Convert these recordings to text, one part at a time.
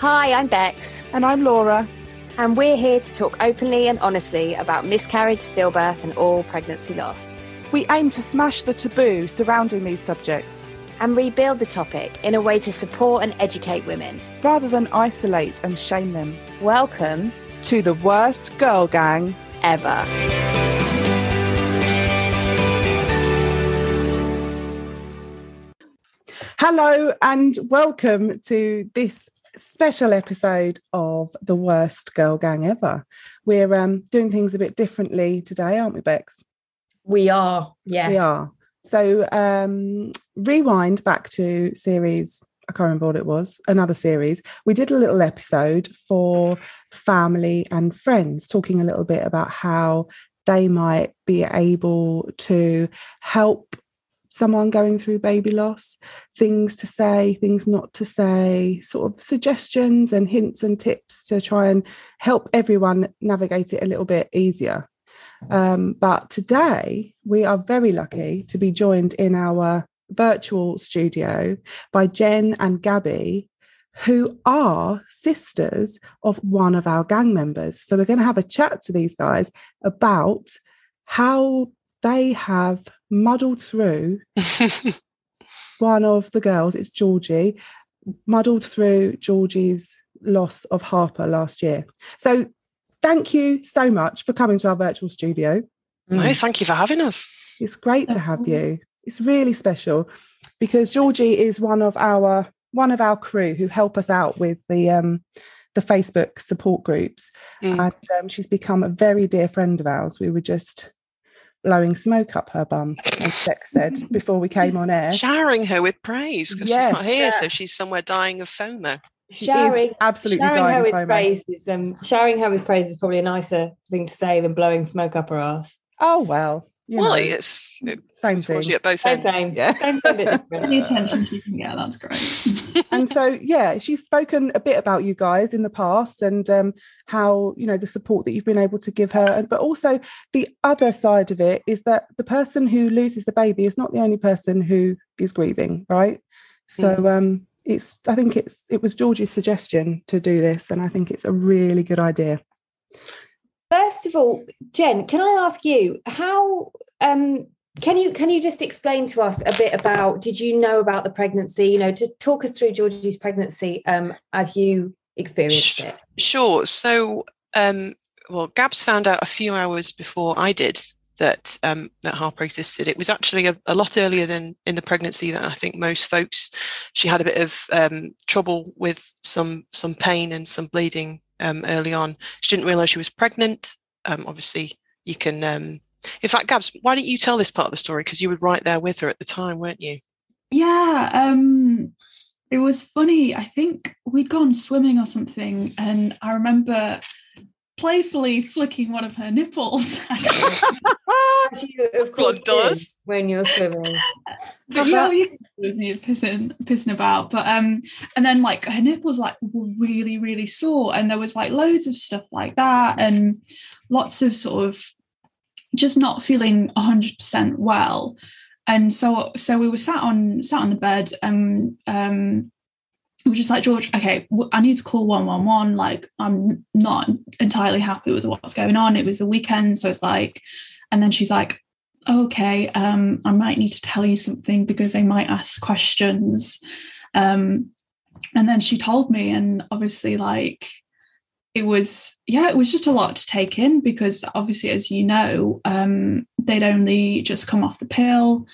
Hi, I'm Bex. And I'm Laura. And we're here to talk openly and honestly about miscarriage, stillbirth, and all pregnancy loss. We aim to smash the taboo surrounding these subjects and rebuild the topic in a way to support and educate women rather than isolate and shame them. Welcome to the worst girl gang ever. Hello and welcome to this special episode of the worst girl gang ever. We're um, doing things a bit differently today, aren't we, Bex? We are, yes. We are. So um, rewind back to series, I can't remember what it was, another series. We did a little episode for family and friends, talking a little bit about how they might be able to help someone going through baby loss, things to say, things not to say, sort of suggestions and hints and tips to try and help everyone navigate it a little bit easier. Um, but today we are very lucky to be joined in our virtual studio by Gen and Gabby, who are sisters of one of our gang members. So we're going to have a chat to these guys about how they have muddled through one of the girls, it's Georgie, muddled through Georgie's loss of Harper last year. So thank you so much for coming to our virtual studio. No, thank you for having us. It's great to have you. It's really special because Georgie is one of our one of our crew who help us out with the um, the Facebook support groups, mm. and um, she's become a very dear friend of ours. We were just blowing smoke up her bum, as Bex said before we came on air. Showering her with praise because yes, she's not here, yeah. so she's somewhere dying of FOMO. Showering, absolutely showering dying her with FOMO. praise is um, showering her with praise is probably a nicer thing to say than blowing smoke up her ass. Oh well, you well, know, it's it, same thing. at both same ends. Same, yeah. same thing. the attention she can get, that's great. and so, yeah, she's spoken a bit about you guys in the past and um, how you know the support that you've been able to give her, but also the other side of it is that the person who loses the baby is not the only person who is grieving, right? So, mm. um, it's I think it's it was George's suggestion to do this, and I think it's a really good idea. First of all, Gen, can I ask you how um, can you can you just explain to us a bit about did you know about the pregnancy? You know to talk us through georgie's pregnancy um, as you experienced it. sure. So um, well gabs found out a few hours before i did that um, that harper existed. It was actually a, a, lot earlier than in the pregnancy than i think most folks she had a bit of um, trouble with some some pain and some bleeding um, early on. She didn't realize she was pregnant. Um, obviously, you can. Um, in fact, Gabs, why don't you tell this part of the story? Because you were right there with her at the time, weren't you? Yeah. Um, it was funny. I think we'd gone swimming or something, and I remember playfully flicking one of her nipples. you, of course, does when you're swimming. but yeah, you pissing, pissing about. But um, and then like her nipples like were really, really sore, and there was like loads of stuff like that, and lots of sort of just not feeling hundred percent well. And so, so we were sat on sat on the bed, and um, we're just like george okay i need to call 111 like i'm not entirely happy with what's going on it was the weekend so it's like and then she's like okay um i might need to tell you something because they might ask questions Um, and then she told me, and obviously, like, it was, yeah, it was just a lot to take in because obviously, as you know, um, they'd only just come off the pill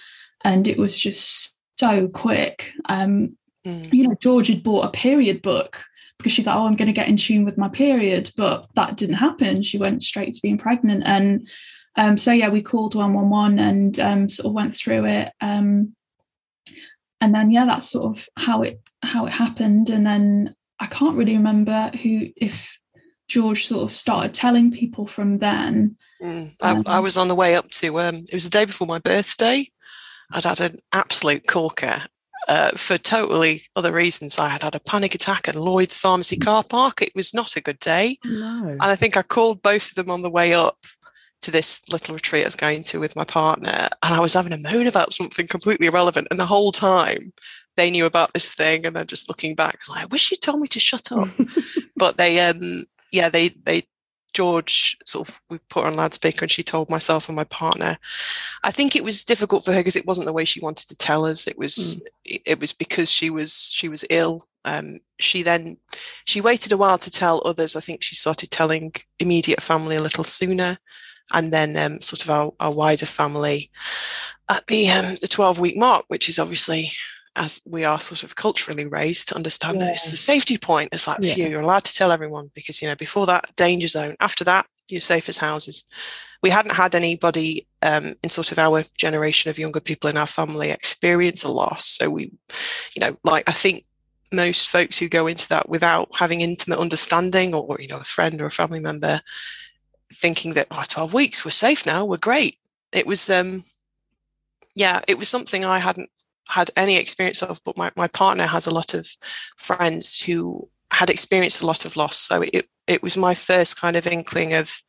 and it was just so quick. Um, mm. You know, George had bought a period book because she's like, oh, I'm going to get in tune with my period. But that didn't happen. She went straight to being pregnant. And um, so, yeah, we called 111 and um, sort of went through it. Um, and then, yeah, that's sort of how it how it happened. And then I can't really remember who, if George sort of started telling people from then. Mm, I, I, um, was on the way up to, um, it was the day before my birthday. I'd had an absolute corker uh, for totally other reasons. I had had a panic attack at Lloyd's pharmacy car park. It was not a good day. No. And I think I called both of them on the way up to this little retreat I was going to with my partner. And I was having a moan about something completely irrelevant. And the whole time they knew about this thing. And then just looking back, I, like, I wish you told me to shut up. but they, um, yeah, they, they George sort of we put on loudspeaker and she told myself and my partner. I think it was difficult for her because it wasn't the way she wanted to tell us. It was mm. it was because she was she was ill. Um, she then she waited a while to tell others. I think she started telling immediate family a little sooner, and then um, sort of our, our wider family at the um, the twelve week mark, which is obviously as we are sort of culturally raised to understand yeah. that it's the safety point. It's like, yeah. phew, you're allowed to tell everyone because, you know, before that, danger zone. After that, you're safe as houses. We hadn't had anybody um, in sort of our generation of younger people in our family experience a loss. So we, you know, like I think most folks who go into that without having intimate understanding or, you know, a friend or a family member thinking that, oh, 12 weeks, we're safe now, we're great. It was, um, yeah, it was something I hadn't had any experience of, but my, my partner has a lot of friends who had experienced a lot of loss. So it, it was my first kind of inkling of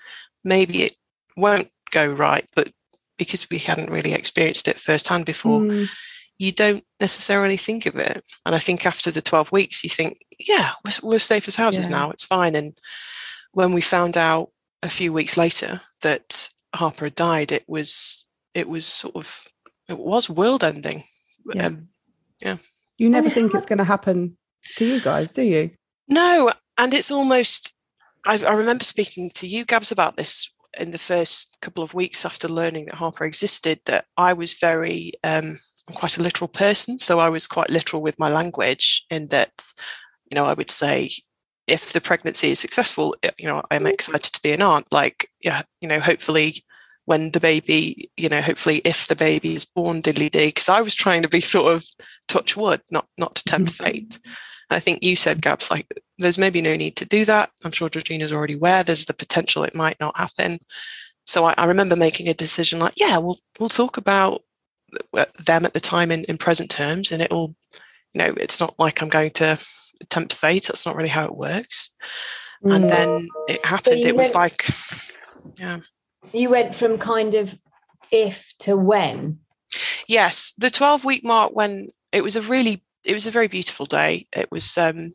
maybe it won't go right, but because we hadn't really experienced it firsthand before, mm. you don't necessarily think of it. And I think after the 12 weeks, you think, yeah, we're, we're safe as houses yeah. now, it's fine. And when we found out a few weeks later that Harper had died, it was, it was sort of, it was world ending yeah. Um, yeah. You never think it's going to happen to you guys, do you? No. And it's almost, I, I remember speaking to you, Gabs, about this in the first couple of weeks after learning that Harper existed, that I was very, um, I'm quite a literal person. So I was quite literal with my language in that, you know, I would say, if the pregnancy is successful, you know, I'm excited to be an aunt. Like, yeah, you know, hopefully when the baby, you know, hopefully if the baby is born diddly dee, because I was trying to be sort of touch wood, not not to tempt mm-hmm. fate. And I think you said, Gabs, like there's maybe no need to do that. I'm sure Georgina's already aware there's the potential it might not happen. So I, I remember making a decision like, yeah, we'll we'll talk about them at the time in, in present terms, and it'll, you know, it's not like I'm going to tempt fate. That's not really how it works. Mm. And then it happened. It was like, yeah you went from kind of if to when? Yes the 12 week mark when it was a really it was a very beautiful day. It was um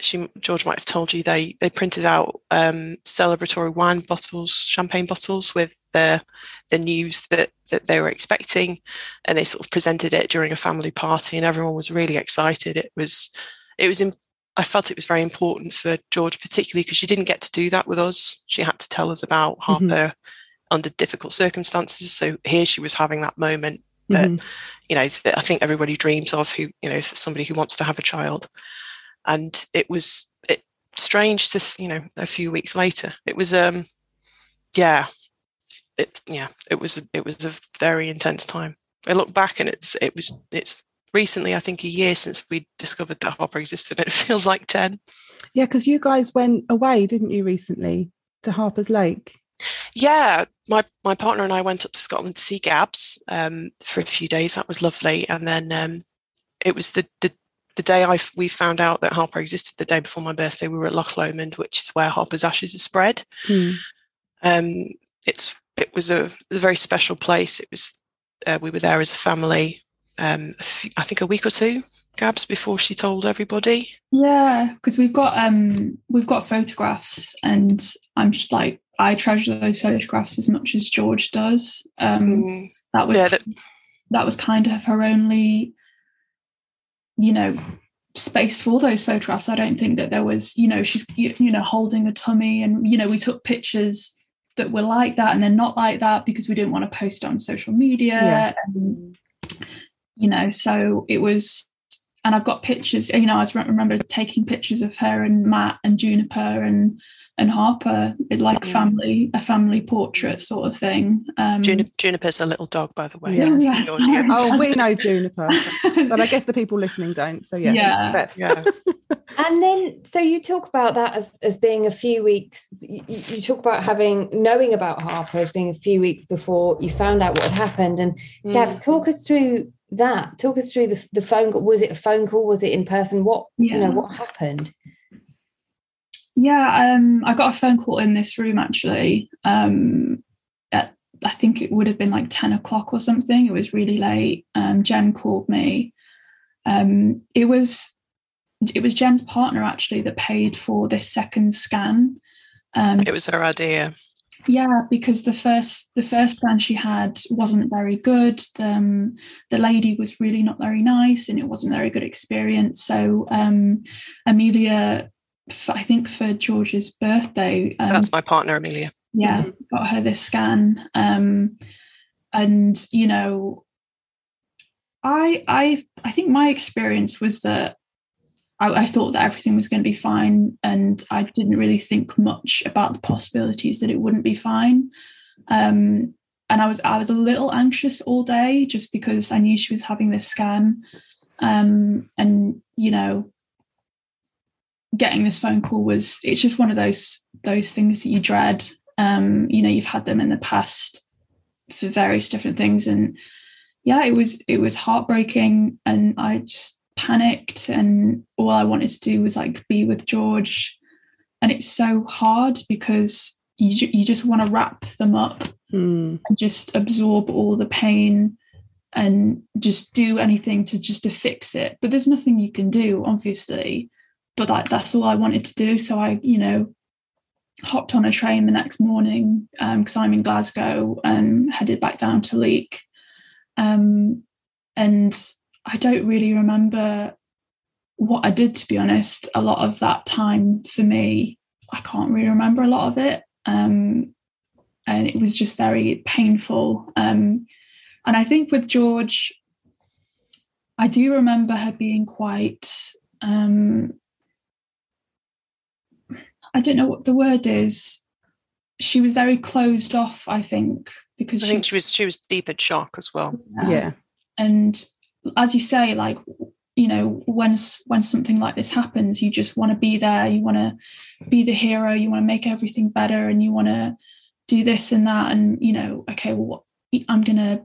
she george might have told you they they printed out um celebratory wine bottles champagne bottles with the the news that that they were expecting and they sort of presented it during a family party and everyone was really excited. It was it was in, I felt it was very important for George, particularly because she didn't get to do that with us. She had to tell us about. Harper mm-hmm. under difficult circumstances. So here she was having that moment that, mm-hmm. you know, that I think everybody dreams of who, you know, somebody who wants to have a child. And it was it, strange to, you know, a few weeks later, it was, um, yeah, it, yeah, it was, it was a very intense time. I look back and it's, it was, it's recently, I think a year since we discovered that Harper existed. It feels like 10. Yeah, because you guys went away, didn't you, recently to Harper's Lake? Yeah, my, my partner and I went up to Scotland to see Gabs um, for a few days. That was lovely. And then um, it was the, the the day I we found out that Harper existed, the day before my birthday, we were at Loch Lomond, which is where Harper's ashes are spread. Hmm. Um, it's it was a, a, very special place. It was uh, we were there as a family um, I think a week or two, Gabs, before she told everybody. Yeah, because we've got um we've got photographs, and I'm just like I treasure those photographs as much as George does. Um, mm. That was yeah, that-, that was kind of her only you know, space for those photographs. I don't think that there was, you know, she's, you know, holding a tummy and, you know, we took pictures that were like that and then not like that because we didn't want to post on social media. Yeah. And, you know, so it was, and I've got pictures, you know, I remember taking pictures of her and Matt and Juniper and, and Harper, like family, a family portrait sort of thing. Um, Juniper, Juniper's a little dog, by the way. Yeah. yeah oh, we know Juniper, but I guess the people listening don't. So yeah, yeah, but, yeah. and then, so you talk about that as as being a few weeks. You, you, talk about having knowing about Harper as being a few weeks before you found out what had happened. And mm. Gabs, talk us through that. Talk us through the the phone call. Was it a phone call? Was it in person? What yeah. you know? What happened? Yeah, um, I got a phone call in this room actually. Um, at, I think it would have been like 10 o'clock or something. It was really late. Um, Gen called me. Um, it was it was Gen's partner actually that paid for this second scan. Um, it was her idea. Yeah, because the first the first scan she had wasn't very good. The, um, the lady was really not very nice, and it wasn't a very good experience. So um, Amelia I think for George's birthday. Um, That's my partner, Amelia. Yeah, mm-hmm. got her this scan, um, and you know, I I I think my experience was that I, I thought that everything was going to be fine, and I didn't really think much about the possibilities that it wouldn't be fine. Um, and I was I was a little anxious all day just because I knew she was having this scan, um, and you know getting this phone call was it's just one of those those things that you dread um you know you've had them in the past for various different things and yeah it was it was heartbreaking and i just panicked and all i wanted to do was like be with george and it's so hard because you you just want to wrap them up mm. and just absorb all the pain and just do anything to just to fix it but there's nothing you can do obviously but that, that's all I wanted to do. So I, you know, hopped on a train the next morning because um, I'm in Glasgow and headed back down to Leek. Um, and I don't really remember what I did, to be honest. A lot of that time for me, I can't really remember a lot of it. Um, and it was just very painful. Um, and I think with George, I do remember her being quite um, I don't know what the word is. She was very closed off, I think, because I she, think she was she was deep in shock as well. Yeah. yeah. And as you say, like you know, when when something like this happens, you just want to be there. You want to be the hero. You want to make everything better, and you want to do this and that. And you know, okay, well, I'm gonna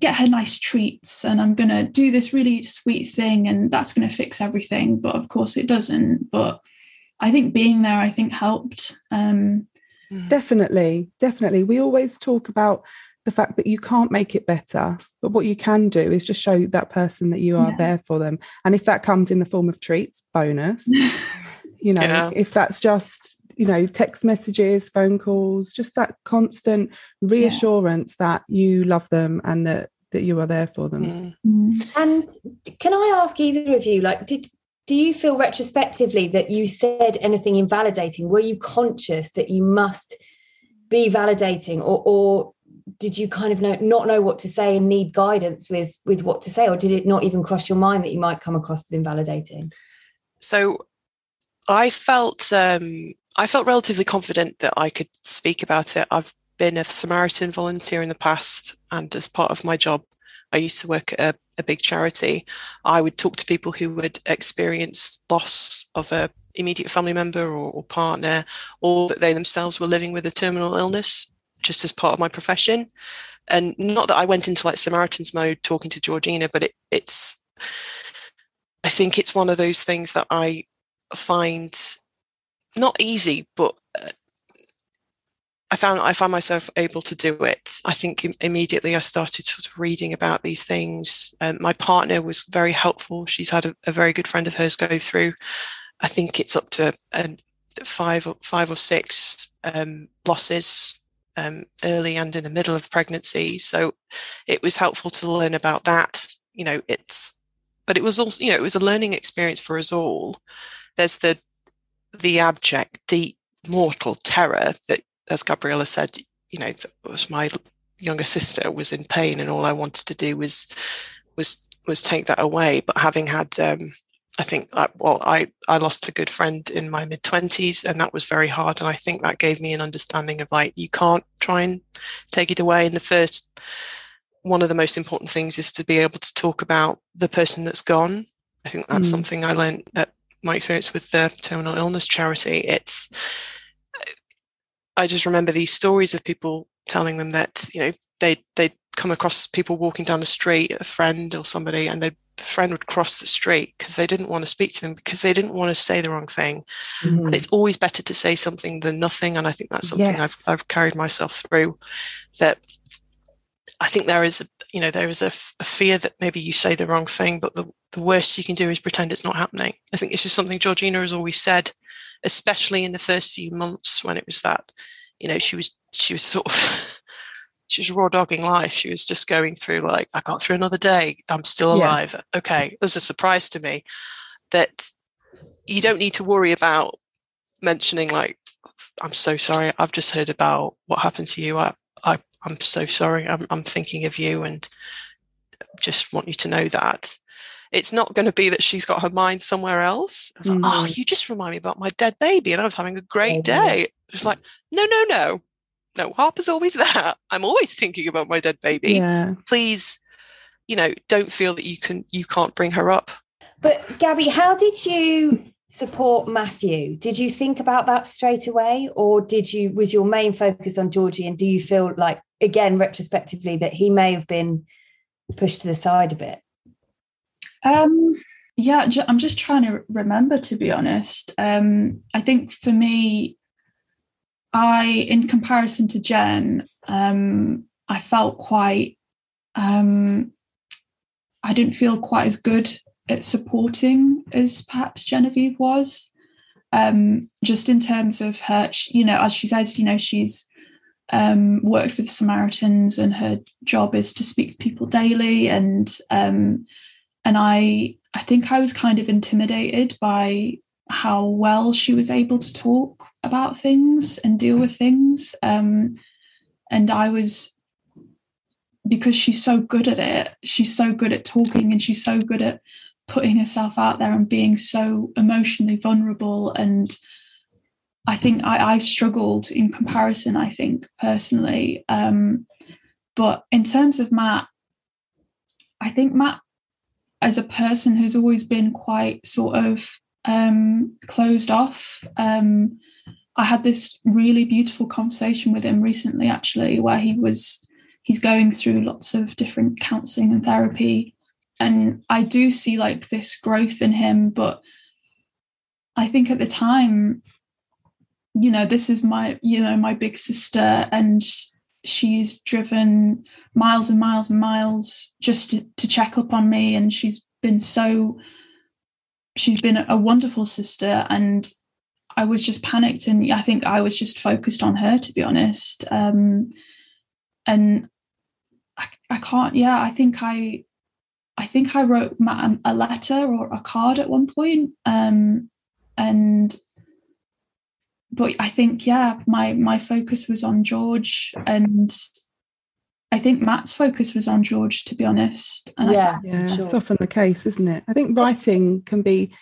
get her nice treats, and I'm gonna do this really sweet thing, and that's gonna fix everything. But of course, it doesn't. But I think being there, I think helped. Um, definitely, definitely. We always talk about the fact that you can't make it better, but what you can do is just show that person that you are yeah. there for them. And if that comes in the form of treats, bonus. you know, yeah. if that's just you know text messages phone calls just that constant reassurance yeah. that you love them and that that you are there for them mm. and can i ask either of you like did do you feel retrospectively that you said anything invalidating? Were you conscious that you must be validating, or, or did you kind of know, not know what to say and need guidance with with what to say, or did it not even cross your mind that you might come across as invalidating? So, I felt um, I felt relatively confident that I could speak about it. I've been a Samaritan volunteer in the past, and as part of my job, I used to work at a, a big charity. I would talk to people who would experience loss of a immediate family member or, or partner, or that they themselves were living with a terminal illness, just as part of my profession. And not that I went into like Samaritan's mode talking to Georgina, but it, it's, I think it's one of those things that I find not easy, but uh, I found I found myself able to do it. I think immediately I started sort of reading about these things. Um, my partner was very helpful. She's had a, a, very good friend of hers go through. I think it's up to um, five or five or six um, losses um, early and in the middle of pregnancy. So it was helpful to learn about that. You know, it's but it was also you know it was a learning experience for us all there's the the abject deep mortal terror that as gabriella said you know was my younger sister was in pain and all i wanted to do was was was take that away but having had um, I think that, well, I, I lost a good friend in my mid 20s, and that was very hard. And I think that gave me an understanding of like, you can't try and take it away. And the first, one of the most important things is to be able to talk about the person that's gone. I think that's mm. something I learned at my experience with the terminal illness charity. It's, I just remember these stories of people telling them that, you know, they, they come across people walking down the street, a friend or somebody, and they'd the friend would cross the street because they didn't want to speak to them because they didn't want to say the wrong thing. Mm-hmm. And it's always better to say something than nothing. And I think that's something yes. I've, I've carried myself through. That I think there is, a, you know, there is a, a fear that maybe you say the wrong thing, but the, the worst you can do is pretend it's not happening. I think this is something Georgina has always said, especially in the first few months when it was that, you know, she was she was sort of she was raw dogging life. She was just going through like, I got through another day. I'm still alive. Yeah. Okay. It was a surprise to me that you don't need to worry about mentioning like, I'm so sorry. I've just heard about what happened to you. I, I I'm so sorry. I'm, I'm thinking of you and just want you to know that. It's not going to be that she's got her mind somewhere else. I was like, oh, mm. you just remind me about my dead baby, and I was having a great day. It's like, no, no, no no, Harper's always there. I'm always thinking about my dead baby. Yeah. Please, you know, don't feel that you can you can't bring her up. But Gabby, how did you support Matthew? Did you think about that straight away, or did you was your main focus on Georgie? And do you feel like again retrospectively that he may have been pushed to the side a bit? Um yeah i'm just trying to remember to be honest um i think for me I, in comparison to Gen, um, I felt quite, um, I didn't feel quite as good at supporting as perhaps Genevieve was. Um, just in terms of her, you know, as she says, you know, she's um, worked with Samaritans and her job is to speak to people daily. And um, and I, I think I was kind of intimidated by how well she was able to talk about things and deal with things. Um, and I was, because she's so good at it, she's so good at talking and she's so good at putting herself out there and being so emotionally vulnerable. And I think I, I struggled in comparison, I think, personally. Um, but in terms of Matt, I think Matt, as a person, has always been quite sort of um, closed off. Um, I had this really beautiful conversation with him recently, actually, where he was he's going through lots of different counseling and therapy, and I do see like this growth in him. But I think at the time, you know, this is my you know my big sister, and she's driven miles and miles and miles just to, to check up on me, and she's been so she's been a wonderful sister and I was just panicked and I think I was just focused on her to be honest. Um, and I, I can't, yeah, I think I, I think I wrote Matt a letter or a card at one point. Um, and, but I think, yeah, my, my focus was on George and I think Matt's focus was on George, to be honest. And yeah, I, yeah, sure. it's often the case, isn't it? I think writing can be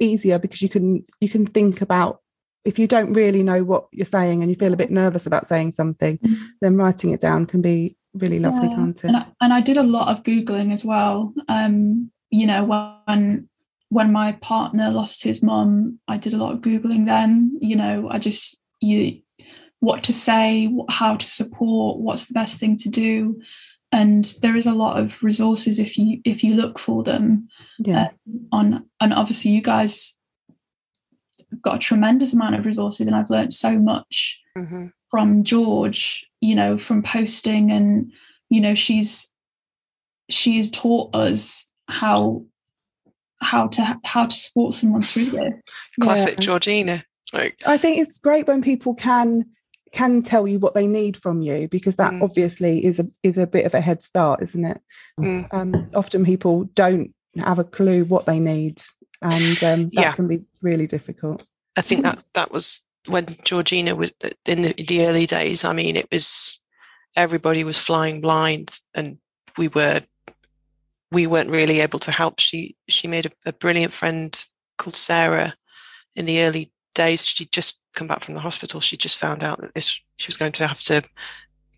easier because you can you can think about if you don't really know what you're saying and you feel a bit nervous about saying something, mm-hmm. then writing it down can be really lovely, yeah. can't it? And I, and I, did a lot of googling as well. Um, you know, when when my partner lost his mum, I did a lot of googling. Then, you know, I just you what to say, how to support, what's the best thing to do. And there is a lot of resources if you if you look for them. Yeah. Uh, on and obviously you guys have got a tremendous amount of resources, and I've learned so much mm-hmm. from George. You know, from posting, and you know, she's she has taught us how how to how to support someone through this. Classic yeah. Georgina. Like, I think it's great when people can can tell you what they need from you because that mm. obviously is a is a bit of a head start isn't it mm. um, often people don't have a clue what they need, and um, that Yeah. can be really difficult. I think that that was when Georgina was in the, the early days. I mean, it was everybody was flying blind, and we were we weren't really able to help. She she made a, a brilliant friend called Sarah in the early days. She'd just come back from the hospital. She just found out that this she was going to have to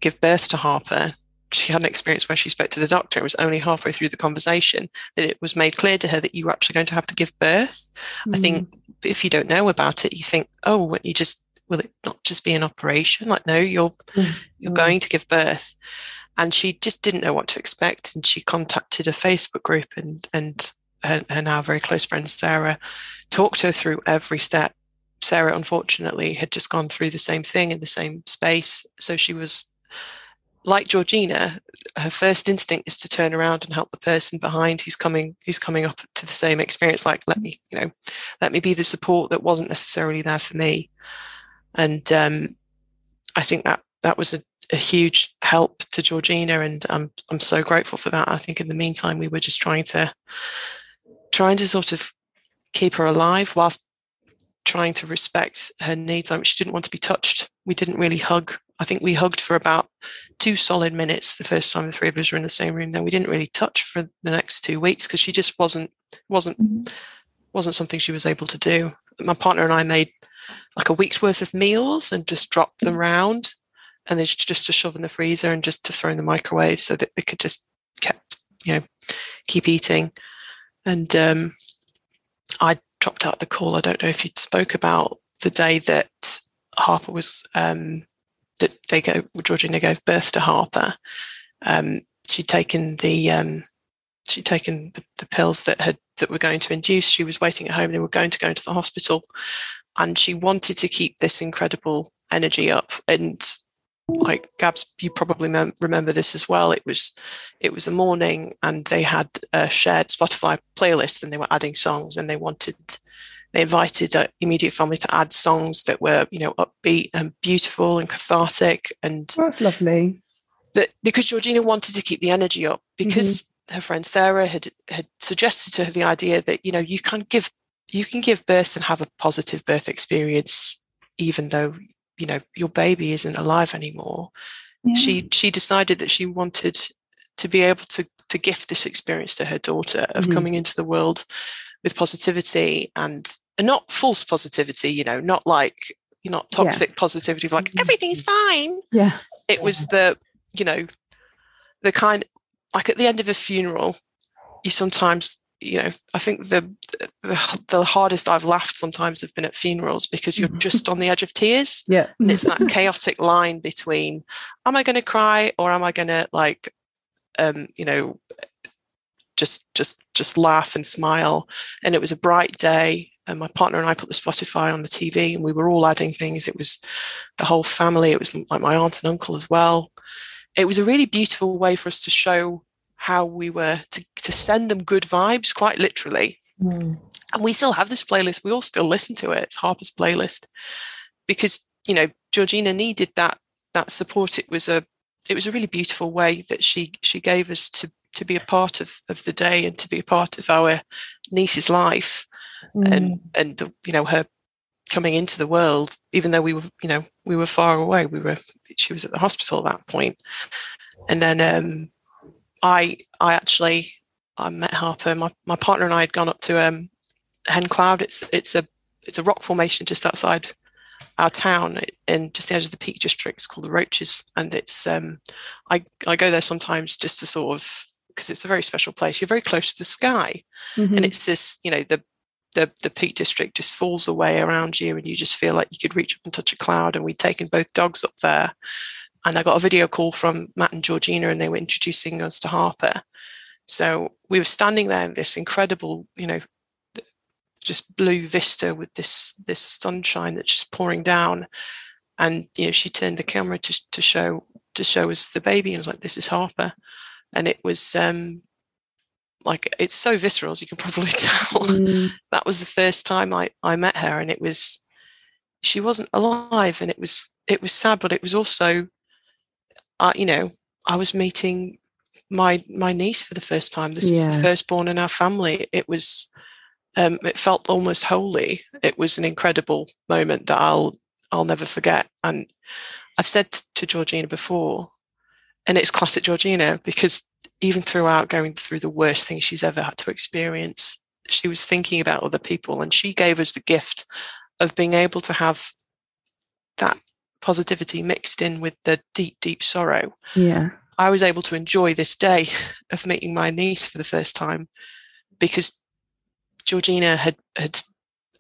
give birth to Harper. She had an experience where she spoke to the doctor. It was only halfway through the conversation that it was made clear to her that you were actually going to have to give birth. I think if you don't know about it, you think, oh, you just will it not just be an operation? Like, no, you're you're Mm. going to give birth. And she just didn't know what to expect. And she contacted a Facebook group and and her, her now very close friend Sarah talked her through every step. Sarah, unfortunately, had just gone through the same thing in the same space. So she was like Georgina, her first instinct is to turn around and help the person behind who's coming who's coming up to the same experience. Like, let me, you know, let me be the support that wasn't necessarily there for me. And um, I think that that was a, a huge help to Georgina, and I'm I'm so grateful for that. I think in the meantime we were just trying to trying to sort of keep her alive whilst trying to respect her needs. I mean, she didn't want to be touched. We didn't really hug. I think we hugged for about two solid minutes the first time the three of us were in the same room. Then we didn't really touch for the next two weeks because she just wasn't wasn't wasn't something she was able to do. My partner and I made like a week's worth of meals and just dropped them round and then just to shove in the freezer and just to throw in the microwave so that they could just kept you know keep eating and um, i dropped out the call. I don't know if you spoke about the day that harper was um, that they go georgina gave birth to harper. Um, she'd taken the um, she'd taken the, the pills that had that were going to induce. She was waiting at home. They were going to go into the hospital. And she wanted to keep this incredible energy up. And like Gabs, you probably mem- remember this as well. It was, it was a morning, and they had a shared Spotify playlist, and they were adding songs, and they wanted, they invited uh, immediate family to add songs that were, you know, upbeat and beautiful and cathartic, and Oh, that's lovely. that because Georgina wanted to keep the energy up because her friend Sarah had had suggested to her the idea that you know you can give you can give birth and have a positive birth experience even though you know your baby isn't alive anymore Yeah. she she decided that she wanted to be able to to gift this experience to her daughter of Mhm. coming into the world with positivity and, and not false positivity you know not like you're not Yeah. toxic positivity of like Mhm. everything's fine Yeah. it was the you know the kind like at the end of a funeral you sometimes you know i think the the, the hardest i've laughed sometimes have been at funerals because you're just on the edge of tears. Yeah. and it's that chaotic line between am i going to cry or am i going to like um you know just just just laugh and smile? And it was a bright day and my partner and i put the spotify on the tv and we were all adding things. It was the whole family. It was like my aunt and uncle as well. It was a really beautiful way for us to show how we were to, to send them good vibes quite literally. Mm. and we still have this playlist. We all still listen to it. It's harper's playlist. Because you know georgina needed that that support. It was a it was a really beautiful way that she she gave us to to be a part of of the day and to be a part of our niece's life Mm. and and the, you know her coming into the world even though we were you know we were far away. We were she was at the hospital at that point. And then um i i actually i met harper. My, my partner and i had gone up to um hen cloud. It's it's a it's a rock formation just outside our town in just the edge of the peak district. It's called the roaches and it's um i i go there sometimes just to sort of because it's a very special place. You're very close to the sky Mhm. and it's this you know the the the peak district just falls away around you and you just feel like you could reach up and touch a cloud and we'd taken both dogs up there and i got a video call from matt and georgina and they were introducing us to harper. So we were standing there in this incredible you know just blue vista with this this sunshine that's just pouring down. And you know she turned the camera to, to show to show us the baby and was like this is harper. And it was um like it's so visceral as you can probably tell. Mm. that was the first time I, I met her and it was she wasn't alive and it was it was sad but it was also uh, you know I was meeting my my niece for the first time. This is the Yeah. firstborn in our family. It was um, it felt almost holy. It was an incredible moment that I'll I'll never forget. And I've said to Georgina before, and it's classic Georgina because even throughout going through the worst thing she's ever had to experience, she was thinking about other people, and she gave us the gift of being able to have that positivity mixed in with the deep, deep sorrow. Yeah. I was able to enjoy this day of meeting my niece for the first time because Georgina had had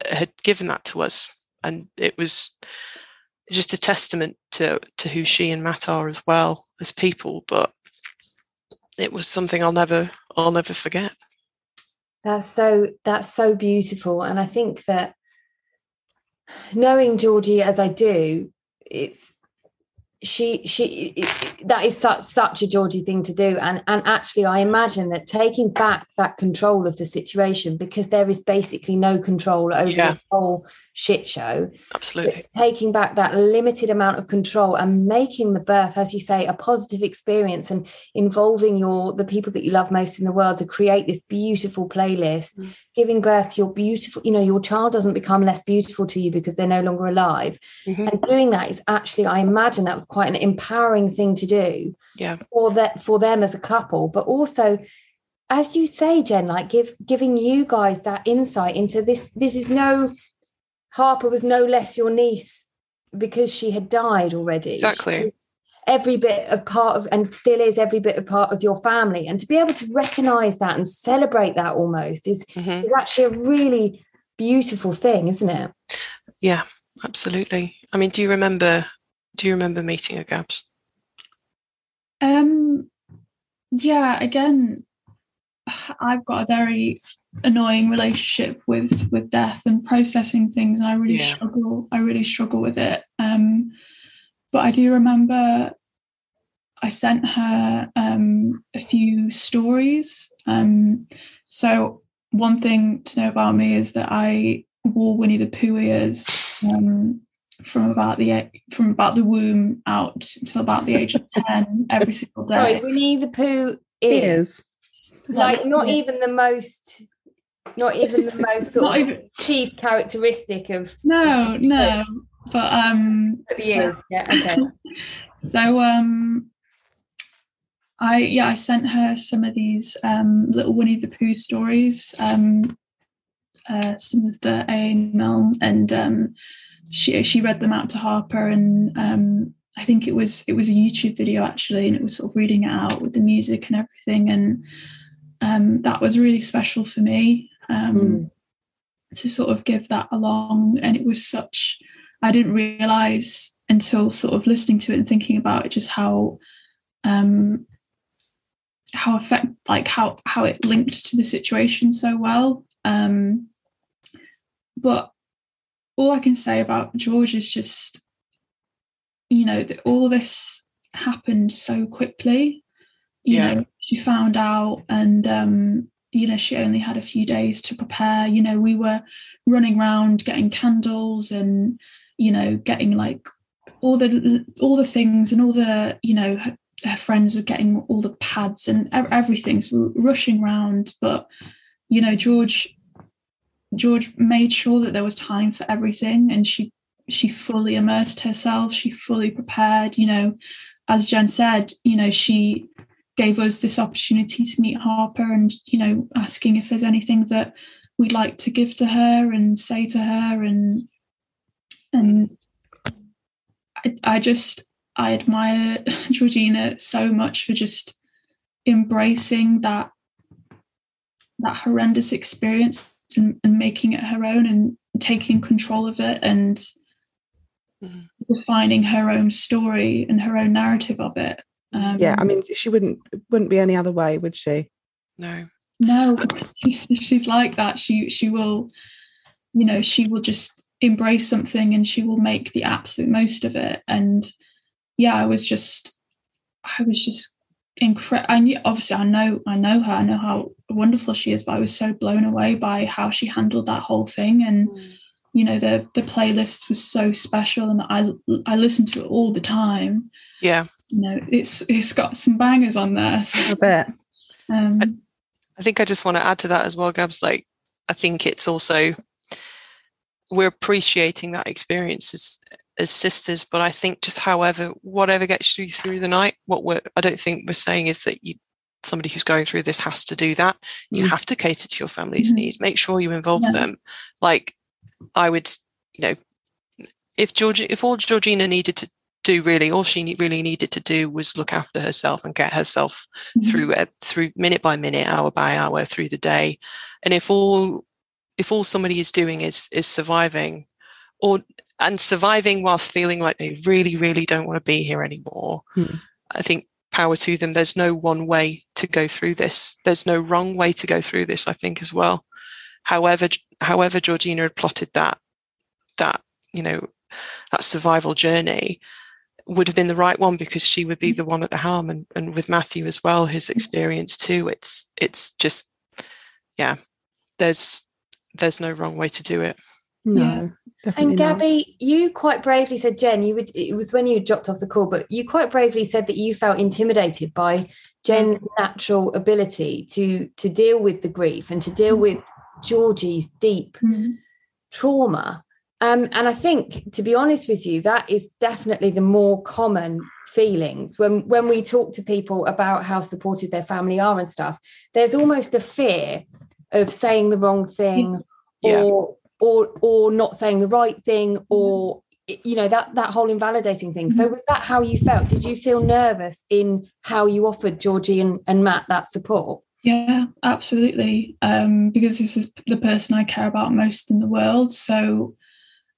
had given that to us, and it was just a testament to to who she and Matt are as well as people. But it was something I'll never I'll never forget. That's so that's so beautiful, and I think that knowing Georgie as I do, it's she she it, that is such such a Georgie thing to do, and and actually I imagine that taking back that control of the situation because there is basically no control over Yeah. the whole shit show Absolutely. taking back that limited amount of control and making the birth as you say a positive experience and involving your the people that you love most in the world to create this beautiful playlist Mm. giving birth to your beautiful you know your child doesn't become less beautiful to you because they're no longer alive Mhm. and doing that is actually i imagine that was quite an empowering thing to do Yeah. for that for them as a couple but also as you say gen like give giving you guys that insight into this this is no harper was no less your niece because she had died already Exactly. Every bit of part of and still is every bit of part of your family and to be able to recognize that and celebrate that almost is, Mhm. is actually a really beautiful thing isn't it Yeah. Absolutely. I mean, do you remember? Do you remember meeting her, Gabs? Um, yeah, again, I've got a very annoying relationship with with death and processing things, and I really Yeah. struggle. I really struggle with it. Um, but I do remember I sent her um, a few stories. Um, so one thing to know about me is that I wore Winnie the Pooh ears um, from about the from about the womb out until about the age of ten every single day. sorry winnie the pooh is Ears. like not even the most not even the most sort of even- chief characteristic of no, no. But um, the so- yeah okay so um i yeah i sent her some of these um little winnie the pooh stories um uh some of the email and um she she read them out to harper and um i think it was it was a youtube video actually and it was sort of reading it out with the music and everything and um that was really special for me um Mm. to sort of give that along and it was such i didn't realize until sort of listening to it and thinking about it just how um how affect like how how it linked to the situation so well um but all i can say about george is just you know that all this happened so quickly you Yeah. know she found out and um you know she only had a few days to prepare. You know we were running around getting candles and you know getting like all the all the things and all the you know her, her friends were getting all the pads and everything. So we were rushing around but you know george george made sure that there was time for everything and she she fully immersed herself. She fully prepared you know. As gen said you know she gave us this opportunity to meet harper and you know asking if there's anything that we'd like to give to her and say to her and and I, I just I admire Georgina so much for just embracing that that horrendous experience and, and making it her own and taking control of it and Mhm. defining her own story and her own narrative of it. Um, Yeah, I mean, she wouldn't wouldn't be any other way, would she? No. no, she's, she's like that. She she will, you know, she will just embrace something and she will make the absolute most of it. And yeah, I was just, I was just incredible. I knew, obviously, I know, I know her. I know how wonderful she is, but I was so blown away by how she handled that whole thing. And you know, the the playlist was so special, and I I listened to it all the time. Yeah. you know, it's it's got some bangers on there. So, I bet. um, I think I just want to add to that as well, Gabs. Like, I think it's also we're appreciating that experience as as sisters, but I think just however, whatever gets you through the night, what we're I don't think we're saying is that you somebody who's going through this has to do that. You Mm. have to cater to your family's Mhm. needs. Make sure you involve Yeah. them. Like, I would, you know, if George, if all Georgina needed to do really, all she really needed to do was look after herself and get herself mhm. through uh, through minute by minute, hour by hour through the day. And if all if all somebody is doing is is surviving, or and surviving whilst feeling like they really really don't want to be here anymore, Hmm. I think power to them. There's no one way to go through this. There's no wrong way to go through this. I think as well. However, however Georgina had plotted that that you know that survival journey would have been the right one because she would be mm. the one at the helm and, and with Matthew as well his mm. experience too. It's it's just yeah there's there's no wrong way to do it. No, Yeah. definitely And not. Gabby, you quite bravely said, Gen, you would it was when you dropped off the call, but you quite bravely said that you felt intimidated by Gen's natural ability to to deal with the grief and to deal mm. with Georgie's deep Mhm. trauma. Um, and I think, to be honest with you, that is definitely the more common feelings when when we talk to people about how supportive their family are and stuff. There's almost a fear of saying the wrong thing, Yeah. or or or not saying the right thing, or you know that that whole invalidating thing. So was that how you felt? Did you feel nervous in how you offered Georgie and, and Matt that support? Yeah, absolutely. Um, because this is the person I care about most in the world. So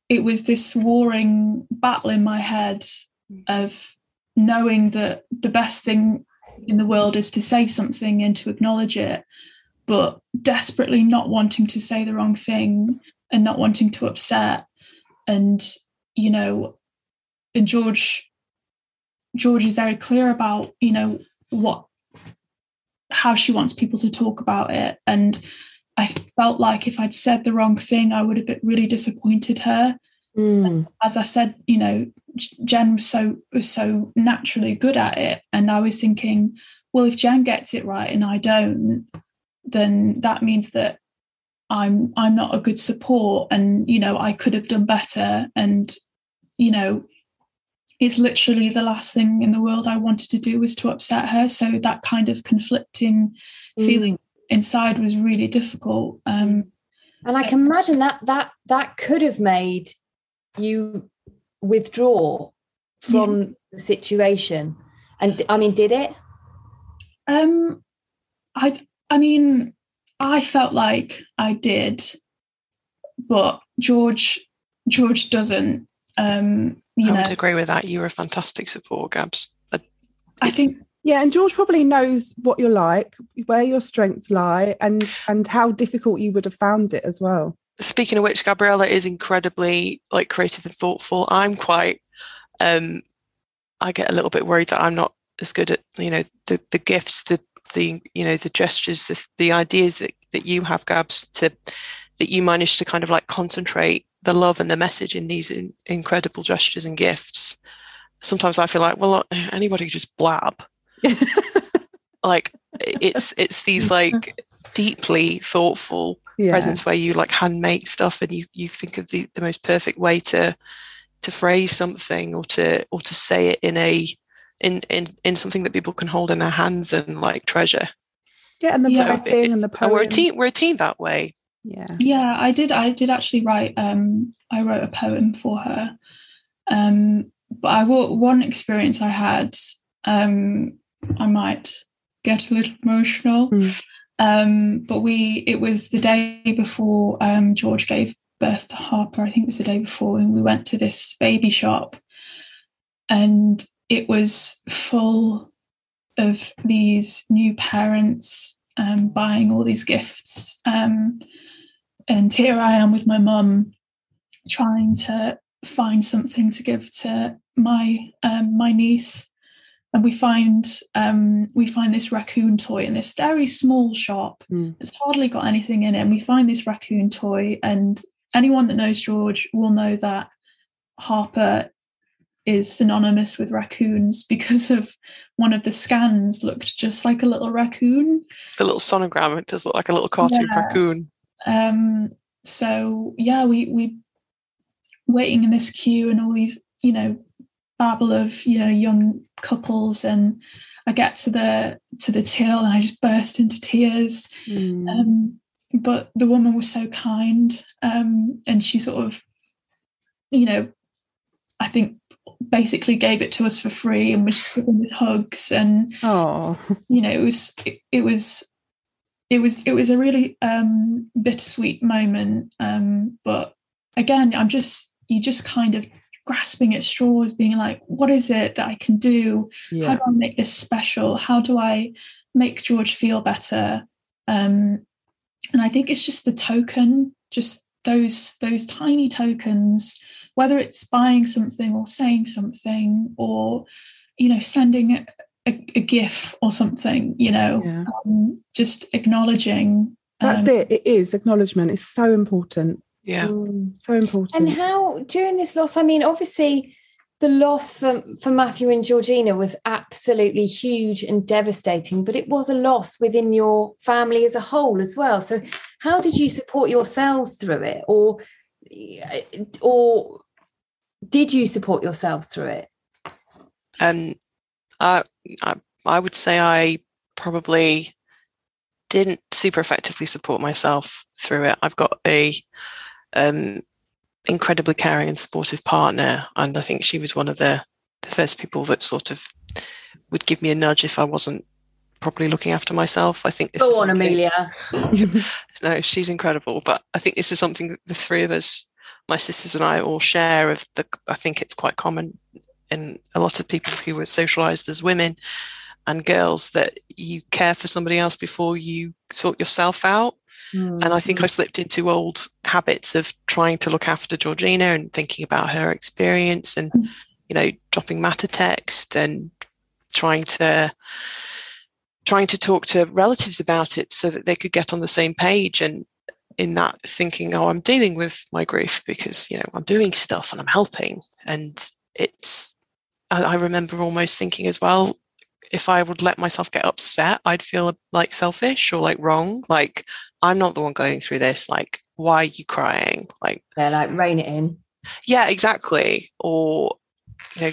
it was this warring battle in my head of knowing that the best thing in the world is to say something and to acknowledge it, but desperately not wanting to say the wrong thing and not wanting to upset. And, you know, and George George is very clear about, you know, what how she wants people to talk about it. And I felt like if I'd said the wrong thing, I would have really disappointed her. Hmm. As I said, you know, Gen was so was so naturally good at it, and I was thinking, well, if Gen gets it right and I don't, then that means that I'm I'm not a good support, and you know, I could have done better, and you know, it's literally the last thing in the world I wanted to do was to upset her. So that kind of conflicting feeling inside was really difficult. Um, And I can imagine that that that could have made you withdraw from the situation. And I mean, did it? um, I I mean, I felt like I did, but George George doesn't. Um, you I know, would agree with that. You were a fantastic support Gabs. I, I think Yeah, and George probably knows what you're like, where your strengths lie, and and how difficult you would have found it as well. speaking of which Gabriella is incredibly like creative and thoughtful. I'm quite um I get a little bit worried that I'm not as good at you know the the gifts the the you know the gestures the the ideas that that you have Gabs to that you manage to kind of like concentrate the love and the message in these in, incredible gestures and gifts. Sometimes I feel like well anybody just blab. Like it's it's these like deeply thoughtful Yeah, presence where you like hand make stuff and you you think of the, the most perfect way to to phrase something or to or to say it in a in in in something that people can hold in their hands and like treasure. Yeah, and the writing and the poem. and we're a team we're a team that way Yeah, yeah i did i did actually write um i wrote a poem for her um but i one experience i had um i might get a little emotional Mm. um but we it was the day before um george gave birth to harper i think it was the day before and we went to this baby shop and it was full of these new parents um, buying all these gifts. Um, and here I am with my mum trying to find something to give to my um, my niece. And we find um, we find this raccoon toy in this very small shop. Mm. It's hardly got anything in it. And we find this raccoon toy, and anyone that knows George will know that Harper is synonymous with raccoons because of one of the scans looked just like a little raccoon. The little sonogram, it does look like a little cartoon yeah. raccoon. Um, so yeah, we we waiting in this queue and all these, you know, babble of, you know, young couples and I get to the to the till and I just burst into tears. Mm. Um, but the woman was so kind um, and she sort of, you know, I think basically gave it to us for free and was giving us hugs and oh you know it was it, it, was it was it was a really um bittersweet moment um but again i'm just you just kind of grasping at straws being like what is it that i can do? Yeah. how do i make this special? How do i make george feel better? Um and i think it's just the token just those those tiny tokens whether it's buying something or saying something or you know sending a, a, a gif or something you know yeah. um, just acknowledging that's um, it it is acknowledgement is so important yeah mm, so important and how during this loss i mean obviously the loss for, for Matthew and Georgina was absolutely huge and devastating, but it was a loss within your family as a whole as well. So, how did you support yourselves through it, or or did you support yourselves through it? Um, I, I, I would say I probably didn't super effectively support myself through it. I've got a um, incredibly caring and supportive partner, and I think she was one of the the first people that sort of would give me a nudge if I wasn't properly looking after myself. I think this Go is on, Amelia. no, she's incredible, but I think this is something the three of us my sisters and I all share of the I think it's quite common in a lot of people who were socialized as women and girls that you care for somebody else before you sort yourself out. Mm-hmm. And I think I slipped into old habits of trying to look after Georgina and thinking about her experience and, mm. you know, dropping matter text and trying to trying to talk to relatives about it so that they could get on the same page and in that thinking, oh, I'm dealing with my grief because, you know, I'm doing stuff and I'm helping. And it's, I, remember almost thinking as well, if I would let myself get upset, I'd feel like selfish or like wrong. Like, I'm not the one going through this. Like, why are you crying? Like, they're like, rein it in. Yeah, exactly. Or, you know,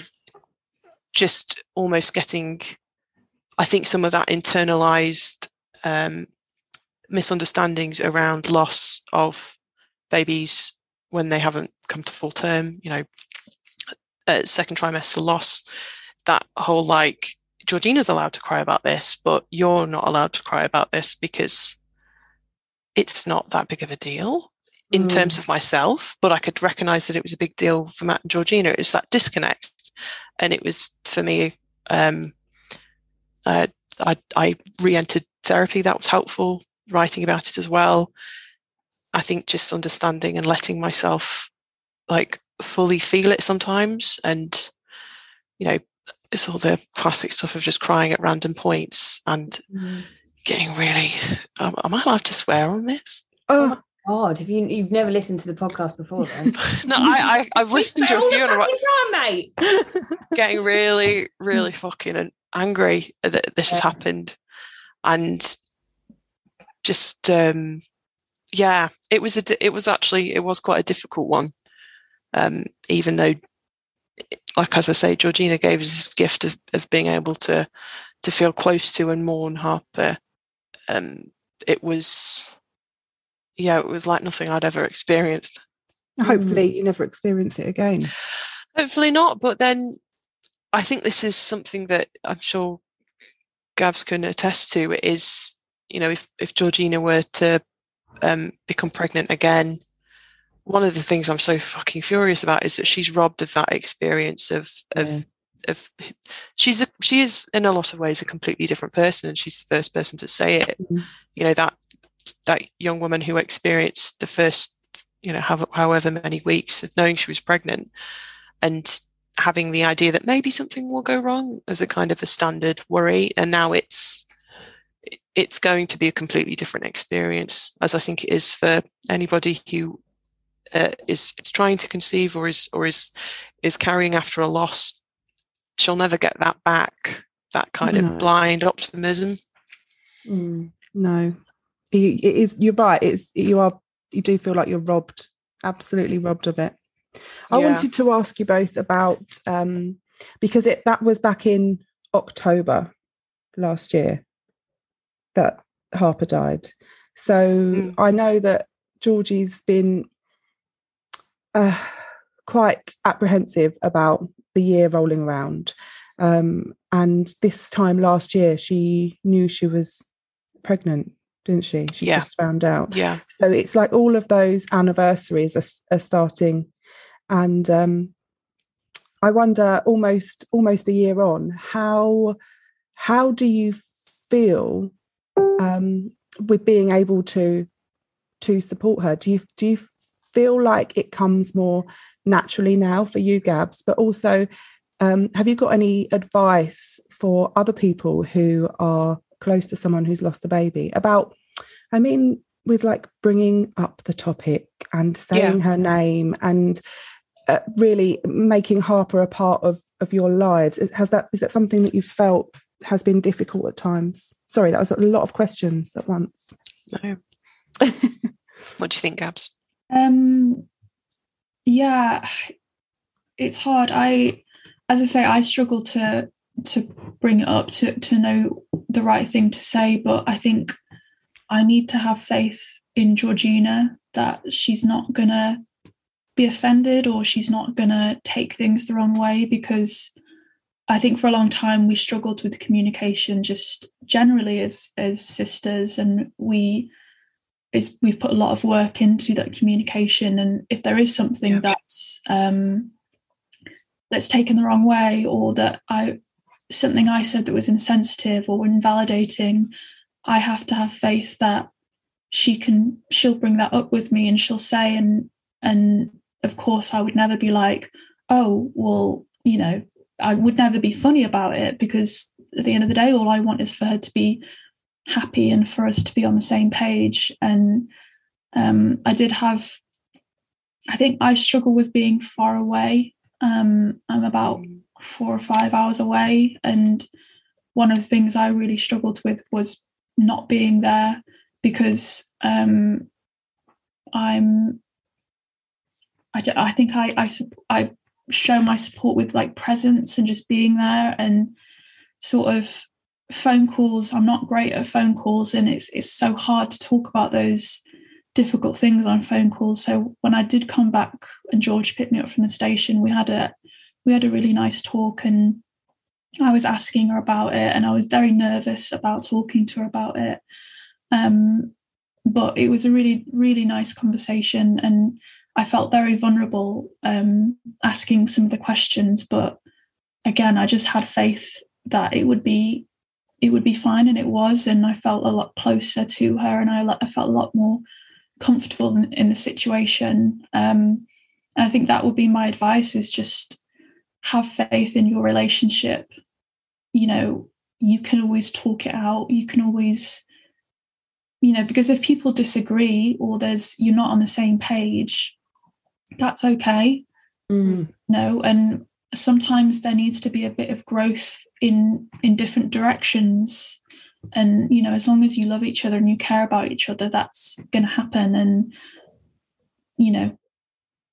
just almost getting, I think some of that internalized um, misunderstandings around loss of babies when they haven't come to full term, you know, uh, second trimester loss, that whole like, Georgina's allowed to cry about this, but you're not allowed to cry about this because it's not that big of a deal in mm. terms of myself, but I could recognize that it was a big deal for Matt and Georgina. It's that disconnect. And it was for me, um, uh, I, I re entered therapy. That was helpful writing about it as well. I think just understanding and letting myself like fully feel it sometimes. And, you know, it's all the classic stuff of just crying at random points and mm. getting really, um, am I allowed to swear on this? Oh, God, have you you've never listened to the podcast before then? no, I, I have listened to a few and I'm mate. getting really, really fucking angry that this yeah. has happened. And just um, yeah, it was a it was actually it was quite a difficult one. Um, even though, like as I say, Georgina gave us this gift of, of being able to to feel close to and mourn Harper. Um, it was, yeah, it was like nothing I'd ever experienced. Hopefully, mm. you never experience it again. Hopefully not. But then, I think this is something that I'm sure Gabs can attest to. Is you know, if, if Georgina were to um, become pregnant again, one of the things I'm so fucking furious about is that she's robbed of that experience of of yeah. of she's a, she is in a lot of ways a completely different person, and she's the first person to say it. Mm-hmm. You know that that young woman who experienced the first you know however many weeks of knowing she was pregnant and having the idea that maybe something will go wrong as a kind of a standard worry and now it's it's going to be a completely different experience, as I think it is for anybody who uh, is is trying to conceive or is or is is carrying after a loss, she'll never get that back. That kind No. of blind optimism. Mm, no, it is. You're right. It's you are. You do feel like you're robbed. Absolutely robbed of it. I Yeah. wanted to ask you both about um, because it that was back in October last year that Harper died. So Mm. I know that Georgie's been uh, quite apprehensive about the year rolling around. Um, and this time last year, she knew she was pregnant, didn't she? She Yeah. just found out. Yeah. So it's like all of those anniversaries are, are starting, and um, I wonder almost almost a year on how how do you feel um, with being able to to support her? Do you do you feel like it comes more naturally now for you, Gabs? But also, um, have you got any advice for other people who are close to someone who's lost a baby about? I mean, with like bringing up the topic and saying her name and uh, really making Harper a part of of your lives. Is, has that is that something that you felt has been difficult at times? Sorry, that was a lot of questions at once. No. what do you think, Gabs? Um, yeah, it's hard. I, as I say, I struggle to to bring it up to to know the right thing to say, but I think I need to have faith in Georgina that she's not gonna be offended or she's not gonna take things the wrong way because I think for a long time we struggled with communication just generally as as sisters and we is we've put a lot of work into that communication and if there is something Yeah. that's um that's taken the wrong way or that I something I said that was insensitive or invalidating, I have to have faith that she can she'll bring that up with me and she'll say and and of course I would never be like, oh, well, you know, I would never be funny about it because at the end of the day, all I want is for her to be happy and for us to be on the same page. And um, I did have, I think I struggle with being far away. Um, I'm about four or five hours away. And one of the things I really struggled with was not being there because um, I'm, I, think I, I, I show my support with like presence and just being there and sort of phone calls. I'm not great at phone calls and it's it's so hard to talk about those difficult things on phone calls. So when i did come back and george picked me up from the station we had a we had a really nice talk and i was asking her about it and i was very nervous about talking to her about it. Um but it was a really really nice conversation and i felt very vulnerable um asking some of the questions. But again i just had faith that it would be it would be fine and it was and i felt a lot closer to her and i, I felt a lot more comfortable in, in the situation. Um, i think that would be my advice is just have faith in your relationship. You know you can always talk it out. You can always you know because if people disagree or there's you're not on the same page that's okay. Mm. no and sometimes there needs to be a bit of growth in in different directions and you know as long as you love each other and you care about each other that's going to happen and you know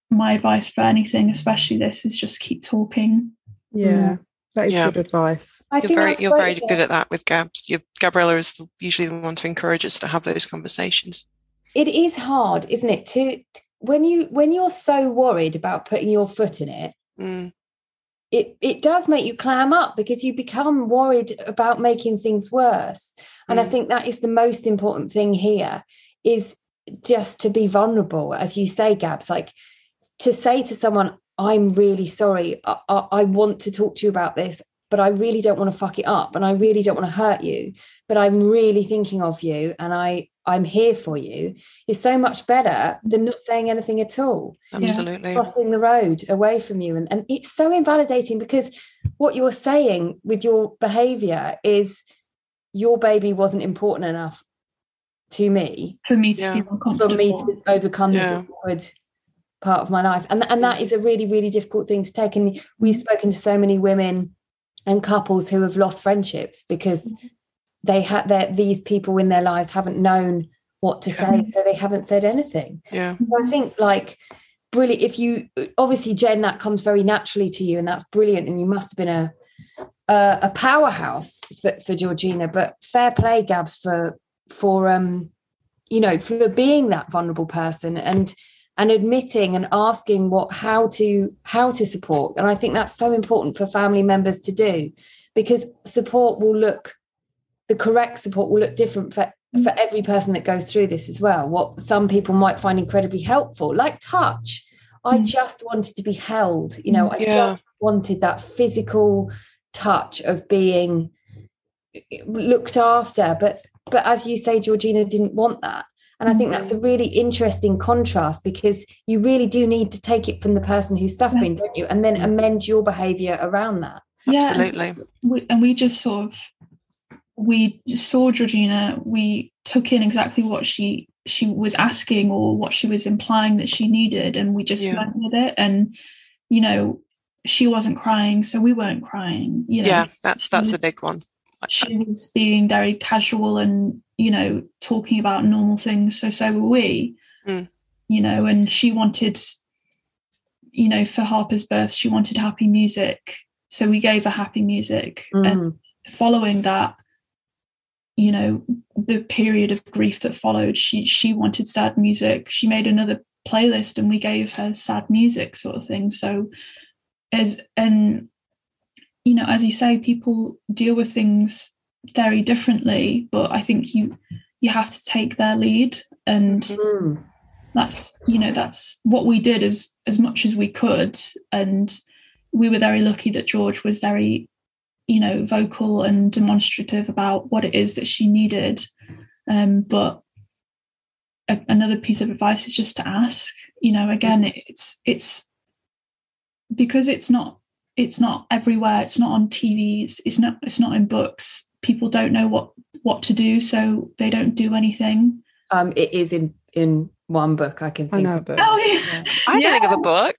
my advice for anything especially this is just keep talking Yeah, that is Yeah. good advice. I You're think very you're very great, good at that with Gabs. you Gabriella is the, usually the one to encourage us to have those conversations. it is hard isn't it to to- when you when you're so worried about putting your foot in it Mm, it it does make you clam up because you become worried about making things worse and i Mm. think that is the most important thing here is just to be vulnerable as you say gabs like to say to someone i'm really sorry I, I, I want to talk to you about this but i really don't want to fuck it up and i really don't want to hurt you but i'm really thinking of you and i i'm here for you is so much better than not saying anything at all absolutely. crossing the road away from you. And, and it's so invalidating because what you're saying with your behavior is your baby wasn't important enough to me for me to Yeah. feel for me to overcome Yeah. this awkward part of my life and and that is a really really difficult thing to take and we've spoken to so many women and couples who have lost friendships because mm-hmm. They had that these people in their lives haven't known what to say so they haven't said anything. Yeah. So i think like brilliant if you obviously gen that comes very naturally to you and that's brilliant and you must have been a a, a powerhouse for, for georgina but fair play gabs for for um you know for being that vulnerable person and and admitting and asking what how to how to support. And i think that's so important for family members to do because support will look the correct support will look different for for mm. every person that goes through this as well what some people might find incredibly helpful like touch i mm. just wanted to be held you know mm, i yeah. just wanted that physical touch of being looked after but but as you say georgina didn't want that and I think that's a mm. really interesting contrast because you really do need to take it from the person who's suffering, yeah. don't you? And then amend your behavior around that. Yeah, Absolutely. And we, and we just sort of we saw Georgina, we took in exactly what she she was asking or what she was implying that she needed, and we just yeah. went with it. And you know, she wasn't crying, so we weren't crying. You know? Yeah, that's that's a big one. She was being very casual and you know, talking about normal things. So so were we. Mm. You know, and she wanted, you know, for Harper's birth, she wanted happy music. So we gave her happy music. Mm. And following that, you know, the period of grief that followed, she she wanted sad music. She made another playlist and we gave her sad music sort of thing. So as and you know, as you say, people deal with things very differently but i think you you have to take their lead and mm-hmm. that's you know that's what we did as as much as we could and we were very lucky that george was very you know vocal and demonstrative about what it is that she needed um, but a, another piece of advice is just to ask you know again it's it's because it's not it's not everywhere it's not on tvs it's not it's not in books people don't know what what to do, so they don't do anything. Um, it is in in one book I can think I know, of. But, oh, yeah. I yeah. think of a book.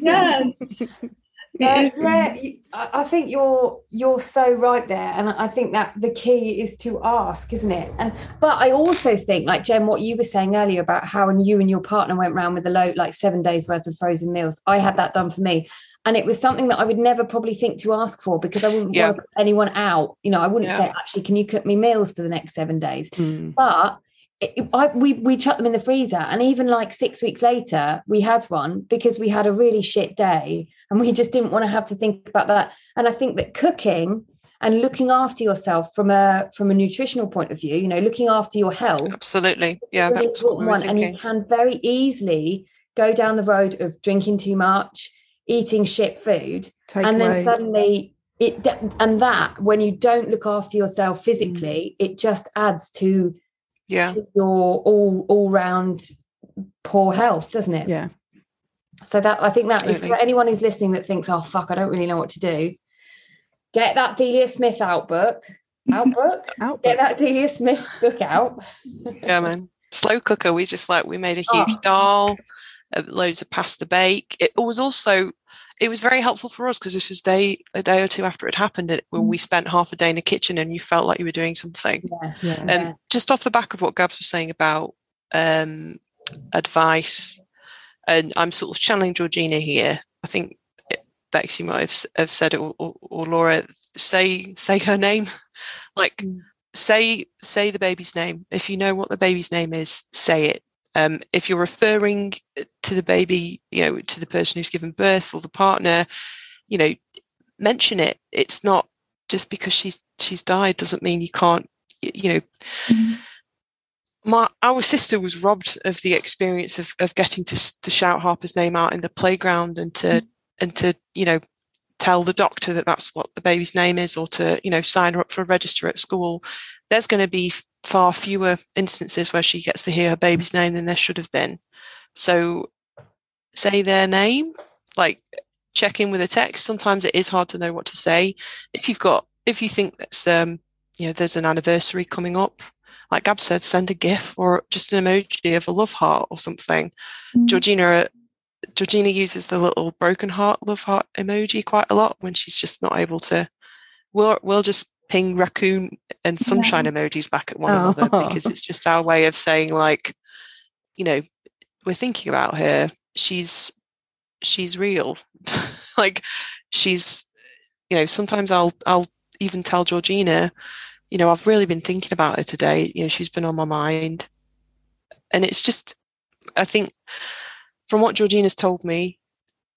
yes. Uh, yeah, I think you're you're so right there, and I think that the key is to ask, isn't it? And but I also think, like Gen, what you were saying earlier about how and you and your partner went around with a load like seven days worth of frozen meals. I had that done for me, and it was something that I would never probably think to ask for because I wouldn't yeah. want anyone out. You know, I wouldn't yeah. say, actually, can you cook me meals for the next seven days? Mm. But it, I, we we chucked them in the freezer, and even like six weeks later, we had one because we had a really shit day, and we just didn't want to have to think about that. And I think that cooking and looking after yourself from a from a nutritional point of view, you know, looking after your health, absolutely, yeah, really that's important one. And you can very easily go down the road of drinking too much eating shit food Take and away. then suddenly it and that when you don't look after yourself physically mm. it just adds to yeah to your all all round poor health doesn't it yeah so that i think that for anyone who's listening that thinks oh fuck i don't really know what to do get that delia smith out book out book out get that delia smith book out yeah man slow cooker we just like we made a huge oh. dal uh, loads of pasta bake. It was also it was very helpful for us because this was day a day or two after it happened it, when we mm. spent half a day in the kitchen and you felt like you were doing something. Yeah, yeah, and yeah. just off the back of what Gabs was saying about um, advice, and I'm sort of channeling Georgina here. I think Bex, you might have, have said it, or, or, or, Laura, say say her name, like. Mm. Say say the baby's name. If you know what the baby's name is, say it um, if you're referring to the baby, you know, to the person who's given birth or the partner, you know, mention it. It's not just because she's she's died doesn't mean you can't, you know. Mm-hmm. My our sister was robbed of the experience of of getting to to shout Harper's name out in the playground and to mm-hmm. and to you know tell the doctor that that's what the baby's name is or to you know sign her up for a register at school there's going to be far fewer instances where she gets to hear her baby's name than there should have been. So say their name, like check in with a text. Sometimes it is hard to know what to say. If you've got, if you think that's, um, you know, there's an anniversary coming up, like Gab said, send a GIF or just an emoji of a love heart or something. Mm-hmm. Georgina Georgina uses the little broken heart, love heart emoji quite a lot when she's just not able to. We'll we'll just ping raccoon and sunshine yeah. emojis back at one oh. another because it's just our way of saying like, you know, we're thinking about her. She's she's real. like she's, you know, sometimes I'll I'll even tell Georgina, you know, I've really been thinking about her today. You know, she's been on my mind. And it's just, I think from what Georgina's told me,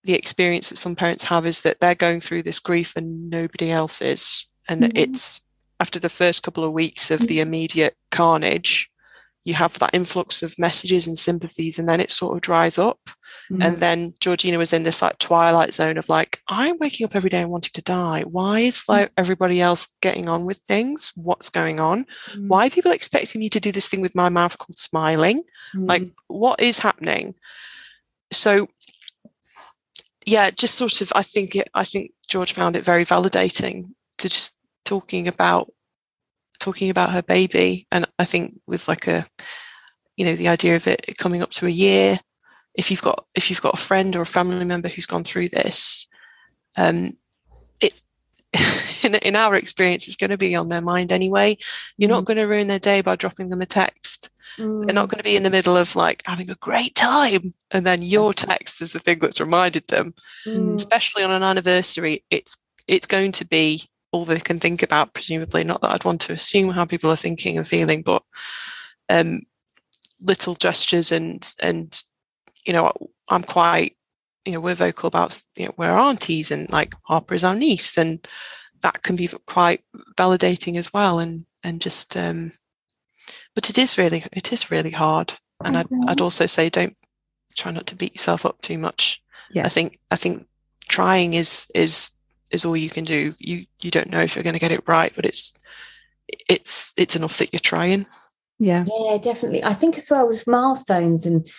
the experience that some parents have is that they're going through this grief and nobody else is. And mm-hmm. it's after the first couple of weeks of the mm-hmm. immediate carnage, you have that influx of messages and sympathies, and then it sort of dries up. Mm-hmm. And then Georgina was in this like twilight zone of like, I'm waking up every day and wanting to die. Why is mm. like everybody else getting on with things? What's going on? Mm-hmm. Why are people expecting me to do this thing with my mouth called smiling? Mm-hmm. Like, what is happening? So yeah, just sort of I think it I think George found it very validating to just talking about talking about her baby and I think with like a you know the idea of it coming up to a year if you've got if you've got a friend or a family member who's gone through this, um, it in, in our experience, it's going to be on their mind anyway. You're mm. not going to ruin their day by dropping them a text. Mm. They're not going to be in the middle of like having a great time, and then your text is the thing that's reminded them. Mm. Especially on an anniversary, it's it's going to be all they can think about. Presumably, not that I'd want to assume how people are thinking and feeling, but um, little gestures and and you know, I'm quite, you know, we're vocal about, you know, we're aunties and like Harper is our niece, and that can be quite validating as well. And and just, um, but it is really, it is really hard. And I'd, I'd also say, don't try not to beat yourself up too much. Yeah. I think, I think trying is is is all you can do. You you don't know if you're going to get it right, but it's it's it's enough that you're trying. Yeah. Yeah, definitely. I think as well with milestones and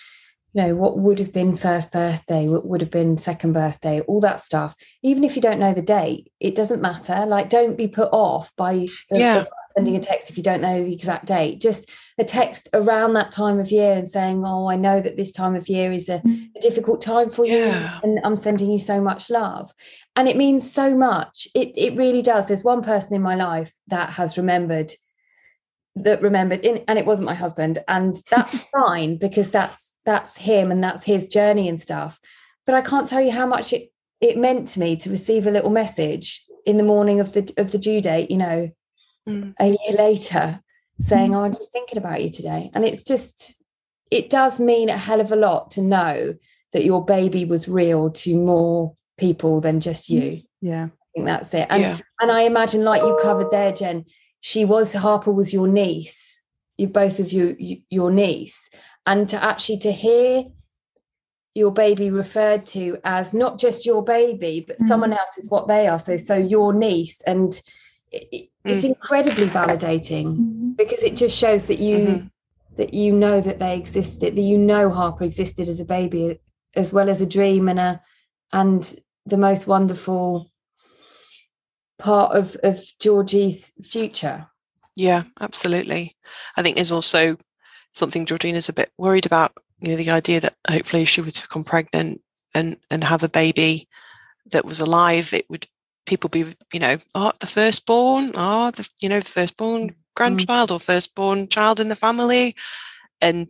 you know what would have been first birthday what would have been second birthday all that stuff even if you don't know the date it doesn't matter like don't be put off by yeah. sending a text if you don't know the exact date just a text around that time of year and saying oh i know that this time of year is a, mm. a difficult time for yeah. you and i'm sending you so much love and it means so much it, it really does there's one person in my life that has remembered that remembered in, and it wasn't my husband and that's fine because that's that's him and that's his journey and stuff but i can't tell you how much it it meant to me to receive a little message in the morning of the of the due date you know mm. a year later saying mm. oh i'm thinking about you today and it's just it does mean a hell of a lot to know that your baby was real to more people than just you yeah i think that's it and yeah. and i imagine like you covered there gen she was Harper was your niece, you both of you, you your niece, and to actually to hear your baby referred to as not just your baby but mm. someone else is what they are so so your niece and it, it's mm. incredibly validating mm-hmm. because it just shows that you mm-hmm. that you know that they existed that you know harper existed as a baby as well as a dream and a and the most wonderful part of of Georgie's future. Yeah, absolutely. I think there's also something Georgina's a bit worried about. You know, the idea that hopefully if she were to become pregnant and and have a baby that was alive, it would people be you know oh the firstborn oh the you know the firstborn mm-hmm. grandchild or firstborn child in the family and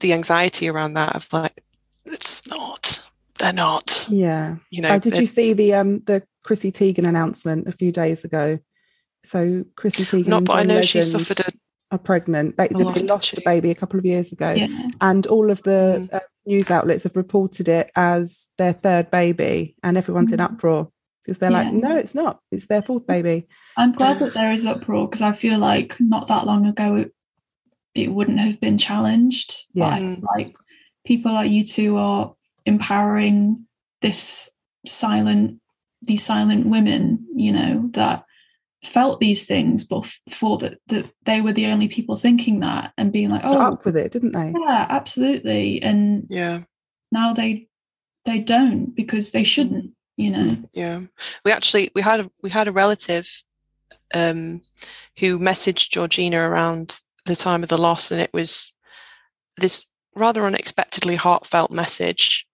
the anxiety around that of like it's not they're not yeah you know uh, did you see the um the Chrissy Teigen announcement a few days ago. So Chrissy Teigen, not, but I know Legend she suffered a are pregnant. They, they lost, lost a baby a couple of years ago, yeah. and all of the mm. uh, news outlets have reported it as their third baby, and everyone's mm. in uproar because they're yeah. like, "No, it's not. It's their fourth baby." I'm glad that there is uproar because I feel like not that long ago it, it wouldn't have been challenged. Yeah, mm. like people like you two are empowering this silent these silent women, you know, that felt these things before that that they were the only people thinking that and being like, oh, up with it, didn't they? Yeah, absolutely. And yeah, now they they don't because they shouldn't, you know. Yeah, we actually we had a, we had a relative um, who messaged Georgina around the time of the loss, and it was this rather unexpectedly heartfelt message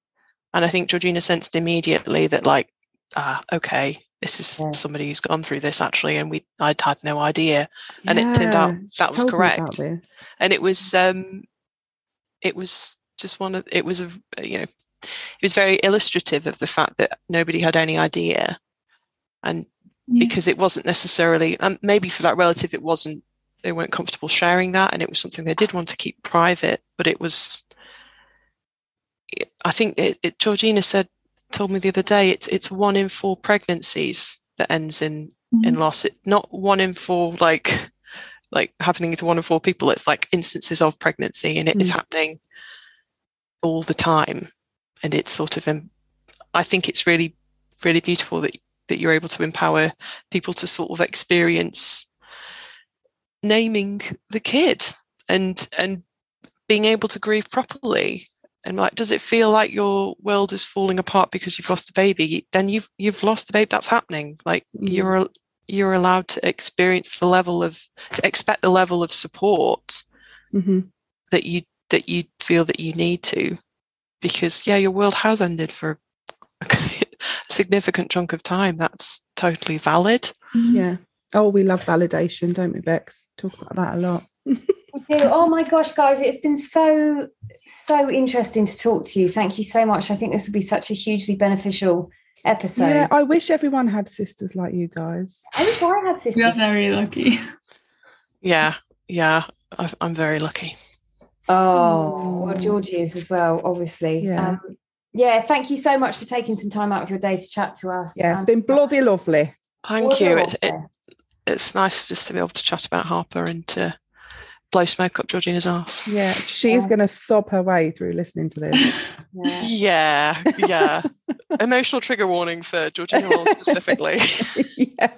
And I think Georgina sensed immediately that, like, ah, okay, this is Yeah. somebody who's gone through this actually, and we I'd had no idea. And it turned out that was told me about correct. And it was um, it was just one of it was a you know, it was very illustrative of the fact that nobody had any idea, and Yeah. because it wasn't necessarily and maybe for that relative it wasn't they weren't comfortable sharing that and it was something they did want to keep private but it was i think it, it georgina said told me the other day it's it's one in four pregnancies that ends in in Mhm. loss it not one in four like like happening to one in four people it's like instances of pregnancy and it is Mm. happening all the time and it's sort of um, i think it's really really beautiful that that you're able to empower people to sort of experience naming the kid and and being able to grieve properly and like does it feel like your world is falling apart because you've lost a baby then you've you've lost a baby that's happening like Mm. you're you're allowed to experience the level of to expect the level of support Mhm. that you that you feel that you need to because yeah your world has ended for a significant chunk of time that's totally valid. Yeah. Oh, we love validation, don't we, Bex? Talk about that a lot. We do. Oh my gosh, guys, it's been so, so interesting to talk to you. Thank you so much. I think this will be such a hugely beneficial episode. yeah, I wish everyone had sisters like you guys. I wish I had sisters. We are very lucky. yeah yeah I've, i'm very lucky Oh, well. Georgie is as well, obviously. Yeah. Um, yeah, thank you so much for taking some time out of your day to chat to us. Yeah, it's Um, been bloody lovely. thank you wonderful. it's, it, it's nice just to be able to chat about harper and to blow smoke up georgina's ass Yeah, she's Yeah. going to sob her way through listening to this. Yeah. yeah yeah emotional trigger warning for georgina specifically yeah.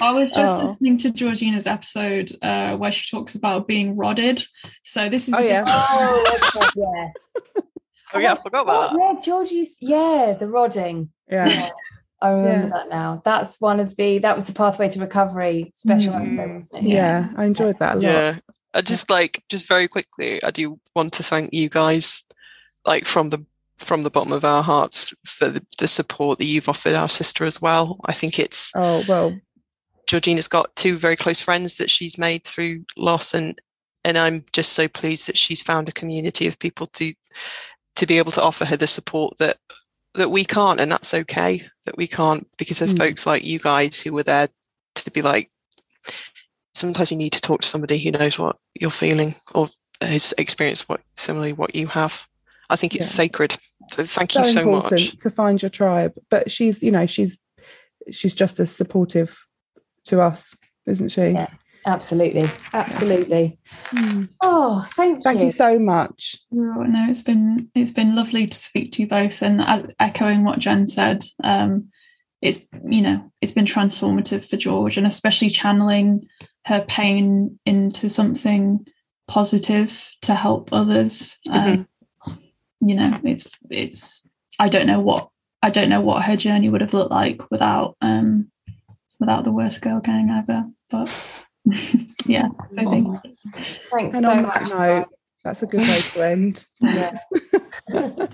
I was just Oh. listening to Georgina's episode uh, where she talks about being rodded. So this is Oh, a yeah. different- Oh, okay, yeah. oh yeah i forgot about that Oh, yeah, Georgie's, yeah, the rodding. Yeah. Yeah, I remember Yeah. that now. That's one of the, that was the Pathway to Recovery special Mm. episode, wasn't it? Yeah, I enjoyed that a lot. yeah i just like just very quickly i do want to thank you guys like from the from the bottom of our hearts for the, the support that you've offered our sister as well. I think it's Oh, well, georgina's got two very close friends that she's made through loss and and i'm just so pleased that she's found a community of people to to be able to offer her the support that that we can't and that's okay that we can't because there's Mm. folks like you guys who were there to be like sometimes you need to talk to somebody who knows what you're feeling or has experienced what similarly what you have i think it's Yeah. sacred so thank so you so important much to find your tribe. But she's, you know, she's she's just as supportive to us, isn't she? Yeah. Absolutely. Absolutely. Mm. Oh, thank, Thank you so much. Oh, No, it's been it's been lovely to speak to you both, and as echoing what Gen said, um, it's you know it's been transformative for George, and especially channeling her pain into something positive to help others. Um, you know, it's it's I don't know what I don't know what her journey would have looked like without um without the worst girl gang ever, but yeah, so thank you. Thanks And so on much. that note, that's a good way to end. Yeah.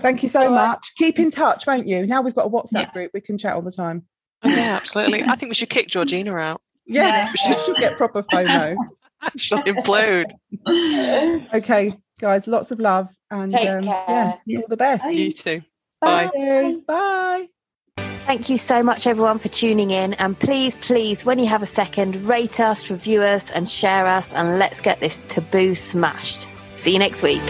Thank you so much. Keep in touch, won't you? Now we've got a WhatsApp Yeah. group, we can chat all the time. Oh, yeah absolutely i think we should kick georgina out Yeah, she should get proper FOMO. she'll implode Okay, guys, lots of love and Take um, yeah, care. all the best. you too Bye. Bye. Bye. Thank you so much, everyone, for tuning in. And please, please, when you have a second, rate us, review us, and share us. And let's get this taboo smashed. See you next week.